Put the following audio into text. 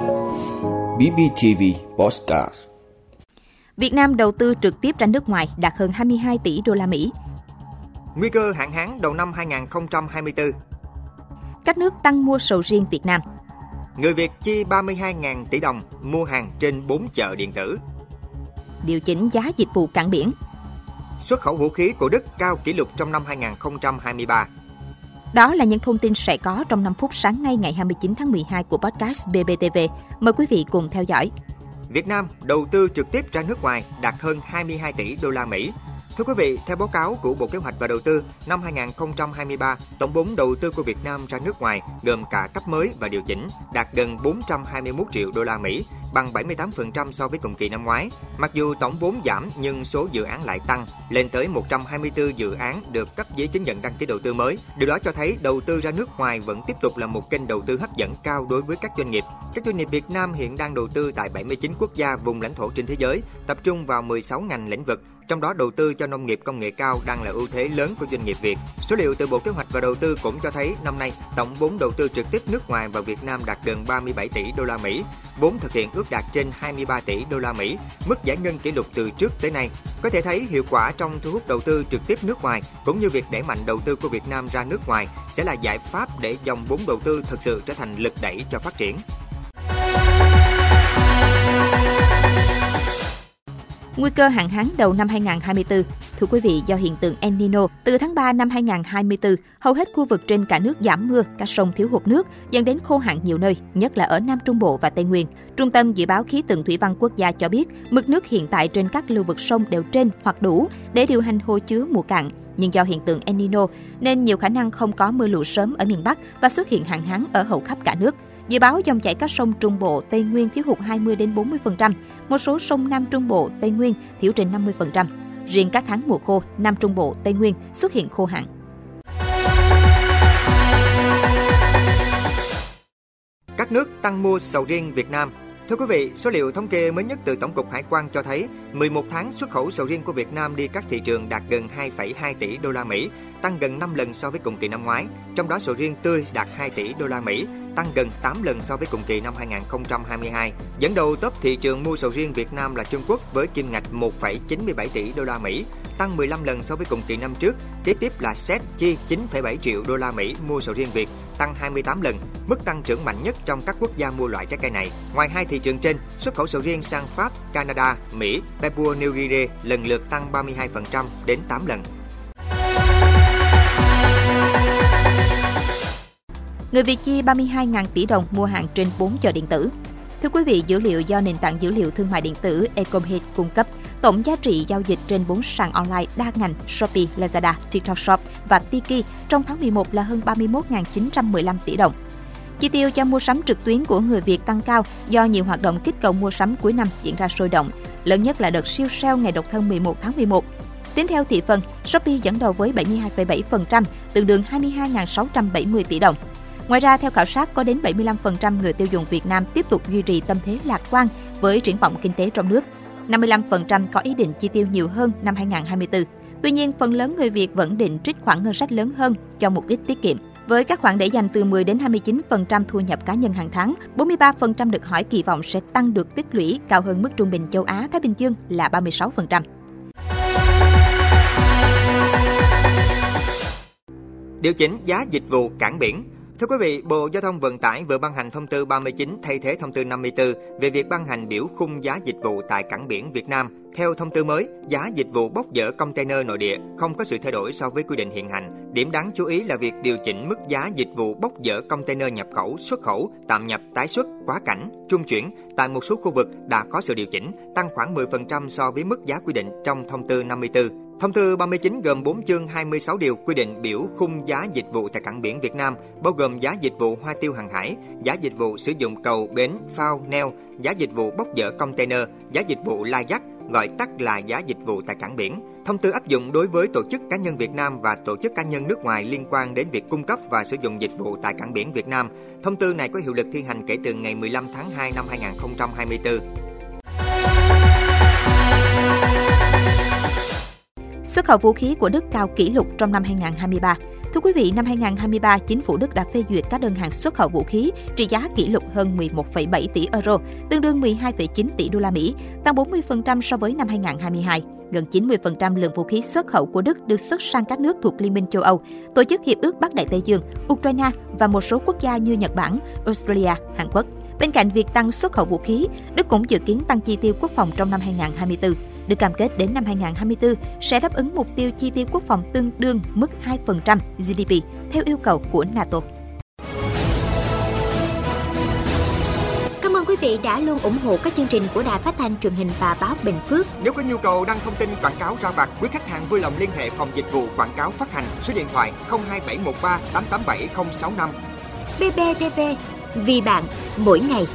BBTV Postcard Việt Nam đầu tư trực tiếp ra nước ngoài đạt hơn 22 tỷ đô la Mỹ. Nguy cơ hạn hán đầu năm 2024. Các nước tăng mua sầu riêng Việt Nam. Người Việt chi 32.000 tỷ đồng mua hàng trên 4 chợ điện tử. Điều chỉnh giá dịch vụ cảng biển. Xuất khẩu vũ khí của Đức cao kỷ lục trong năm 2023. Đó là những thông tin sẽ có trong 5 phút sáng nay ngày 29 tháng 12 của podcast BBTV. Mời quý vị cùng theo dõi. Việt Nam đầu tư trực tiếp ra nước ngoài đạt hơn 22 tỷ đô la Mỹ. Thưa quý vị, theo báo cáo của Bộ Kế hoạch và Đầu tư, năm 2023, tổng vốn đầu tư của Việt Nam ra nước ngoài gồm cả cấp mới và điều chỉnh đạt gần 421 triệu đô la Mỹ, bằng 78% so với cùng kỳ năm ngoái. Mặc dù tổng vốn giảm nhưng số dự án lại tăng, lên tới 124 dự án được cấp giấy chứng nhận đăng ký đầu tư mới. Điều đó cho thấy đầu tư ra nước ngoài vẫn tiếp tục là một kênh đầu tư hấp dẫn cao đối với các doanh nghiệp. Các doanh nghiệp Việt Nam hiện đang đầu tư tại 79 quốc gia vùng lãnh thổ trên thế giới, tập trung vào 16 ngành lĩnh vực, trong đó đầu tư cho nông nghiệp công nghệ cao đang là ưu thế lớn của doanh nghiệp Việt. Số liệu từ Bộ Kế hoạch và Đầu tư cũng cho thấy năm nay tổng vốn đầu tư trực tiếp nước ngoài vào Việt Nam đạt gần 37 tỷ đô la Mỹ, vốn thực hiện ước đạt trên 23 tỷ đô la Mỹ, mức giải ngân kỷ lục từ trước tới nay. Có thể thấy hiệu quả trong thu hút đầu tư trực tiếp nước ngoài cũng như việc đẩy mạnh đầu tư của Việt Nam ra nước ngoài sẽ là giải pháp để dòng vốn đầu tư thực sự trở thành lực đẩy cho phát triển. Nguy cơ hạn hán đầu năm 2024 Thưa quý vị, do hiện tượng El Nino, từ tháng 3 năm 2024, hầu hết khu vực trên cả nước giảm mưa, các sông thiếu hụt nước, dẫn đến khô hạn nhiều nơi, nhất là ở Nam Trung Bộ và Tây Nguyên. Trung tâm Dự báo Khí tượng Thủy văn Quốc gia cho biết, mực nước hiện tại trên các lưu vực sông đều trên hoặc đủ để điều hành hồ chứa mùa cạn. Nhưng do hiện tượng El Nino, nên nhiều khả năng không có mưa lũ sớm ở miền Bắc và xuất hiện hạn hán ở hầu khắp cả nước. Dự báo dòng chảy các sông Trung Bộ, Tây Nguyên thiếu hụt 20 đến 40%, một số sông Nam Trung Bộ, Tây Nguyên thiếu trên 50%. Riêng các tháng mùa khô, Nam Trung Bộ, Tây Nguyên xuất hiện khô hạn. Các nước tăng mua sầu riêng Việt Nam Thưa quý vị, số liệu thống kê mới nhất từ Tổng cục Hải quan cho thấy 11 tháng xuất khẩu sầu riêng của Việt Nam đi các thị trường đạt gần 2,2 tỷ đô la Mỹ, tăng gần 5 lần so với cùng kỳ năm ngoái. Trong đó sầu riêng tươi đạt 2 tỷ đô la Mỹ, tăng gần 8 lần so với cùng kỳ năm 2022. Dẫn đầu top thị trường mua sầu riêng Việt Nam là Trung Quốc với kim ngạch 1,97 tỷ đô la Mỹ, tăng 15 lần so với cùng kỳ năm trước. Kế tiếp là Séc chi 9,7 triệu đô la Mỹ mua sầu riêng Việt, tăng 28 lần, mức tăng trưởng mạnh nhất trong các quốc gia mua loại trái cây này. Ngoài hai thị trường trên, xuất khẩu sầu riêng sang Pháp, Canada, Mỹ, Papua New Guinea lần lượt tăng 32% đến 8 lần. Người Việt chi 32.000 tỷ đồng mua hàng trên 4 chợ điện tử. Thưa quý vị, dữ liệu do nền tảng dữ liệu thương mại điện tử Ecomhit cung cấp, tổng giá trị giao dịch trên 4 sàn online đa ngành Shopee, Lazada, TikTok Shop và Tiki trong tháng 11 là hơn 31.915 tỷ đồng. Chi tiêu cho mua sắm trực tuyến của người Việt tăng cao do nhiều hoạt động kích cầu mua sắm cuối năm diễn ra sôi động. Lớn nhất là đợt siêu sale ngày độc thân 11 tháng 11. Tính theo thị phần, Shopee dẫn đầu với 72,7%, tương đương 22.670 tỷ đồng. Ngoài ra, theo khảo sát, có đến 75% người tiêu dùng Việt Nam tiếp tục duy trì tâm thế lạc quan với triển vọng kinh tế trong nước. 55% có ý định chi tiêu nhiều hơn năm 2024. Tuy nhiên, phần lớn người Việt vẫn định trích khoản ngân sách lớn hơn cho mục đích tiết kiệm. Với các khoản để dành từ 10 đến 29% thu nhập cá nhân hàng tháng, 43% được hỏi kỳ vọng sẽ tăng được tích lũy cao hơn mức trung bình châu Á Thái Bình Dương là 36%. Điều chỉnh giá dịch vụ cảng biển Thưa quý vị, Bộ Giao thông Vận tải vừa ban hành thông tư 39 thay thế thông tư 54 về việc ban hành biểu khung giá dịch vụ tại cảng biển Việt Nam. Theo thông tư mới, giá dịch vụ bốc dỡ container nội địa không có sự thay đổi so với quy định hiện hành. Điểm đáng chú ý là việc điều chỉnh mức giá dịch vụ bốc dỡ container nhập khẩu, xuất khẩu, tạm nhập, tái xuất, quá cảnh, trung chuyển tại một số khu vực đã có sự điều chỉnh, tăng khoảng 10% so với mức giá quy định trong thông tư 54. Thông tư 39 gồm 4 chương 26 điều quy định biểu khung giá dịch vụ tại cảng biển Việt Nam, bao gồm giá dịch vụ hoa tiêu hàng hải, giá dịch vụ sử dụng cầu, bến, phao, neo, giá dịch vụ bốc dỡ container, giá dịch vụ lai dắt, gọi tắt là giá dịch vụ tại cảng biển. Thông tư áp dụng đối với tổ chức cá nhân Việt Nam và tổ chức cá nhân nước ngoài liên quan đến việc cung cấp và sử dụng dịch vụ tại cảng biển Việt Nam. Thông tư này có hiệu lực thi hành kể từ ngày 15 tháng 2 năm 2024. Xuất khẩu vũ khí của Đức cao kỷ lục trong năm 2023. Thưa quý vị, năm 2023, chính phủ Đức đã phê duyệt các đơn hàng xuất khẩu vũ khí trị giá kỷ lục hơn 11,7 tỷ euro, tương đương 12,9 tỷ đô la Mỹ, tăng 40% so với năm 2022. Gần 90% lượng vũ khí xuất khẩu của Đức được xuất sang các nước thuộc Liên minh châu Âu, Tổ chức Hiệp ước Bắc Đại Tây Dương, Ukraine và một số quốc gia như Nhật Bản, Australia, Hàn Quốc. Bên cạnh việc tăng xuất khẩu vũ khí, Đức cũng dự kiến tăng chi tiêu quốc phòng trong năm 2024. Được cam kết đến năm 2024 sẽ đáp ứng mục tiêu chi tiêu quốc phòng tương đương mức 2% GDP theo yêu cầu của NATO. Cảm ơn quý vị đã luôn ủng hộ các chương trình của Đài Phát thanh truyền hình và báo Bình Phước. Nếu có nhu cầu đăng thông tin quảng cáo ra vặt, quý khách hàng vui lòng liên hệ phòng dịch vụ quảng cáo phát hành số điện thoại 02713 887065. BBTV, vì bạn, mỗi ngày.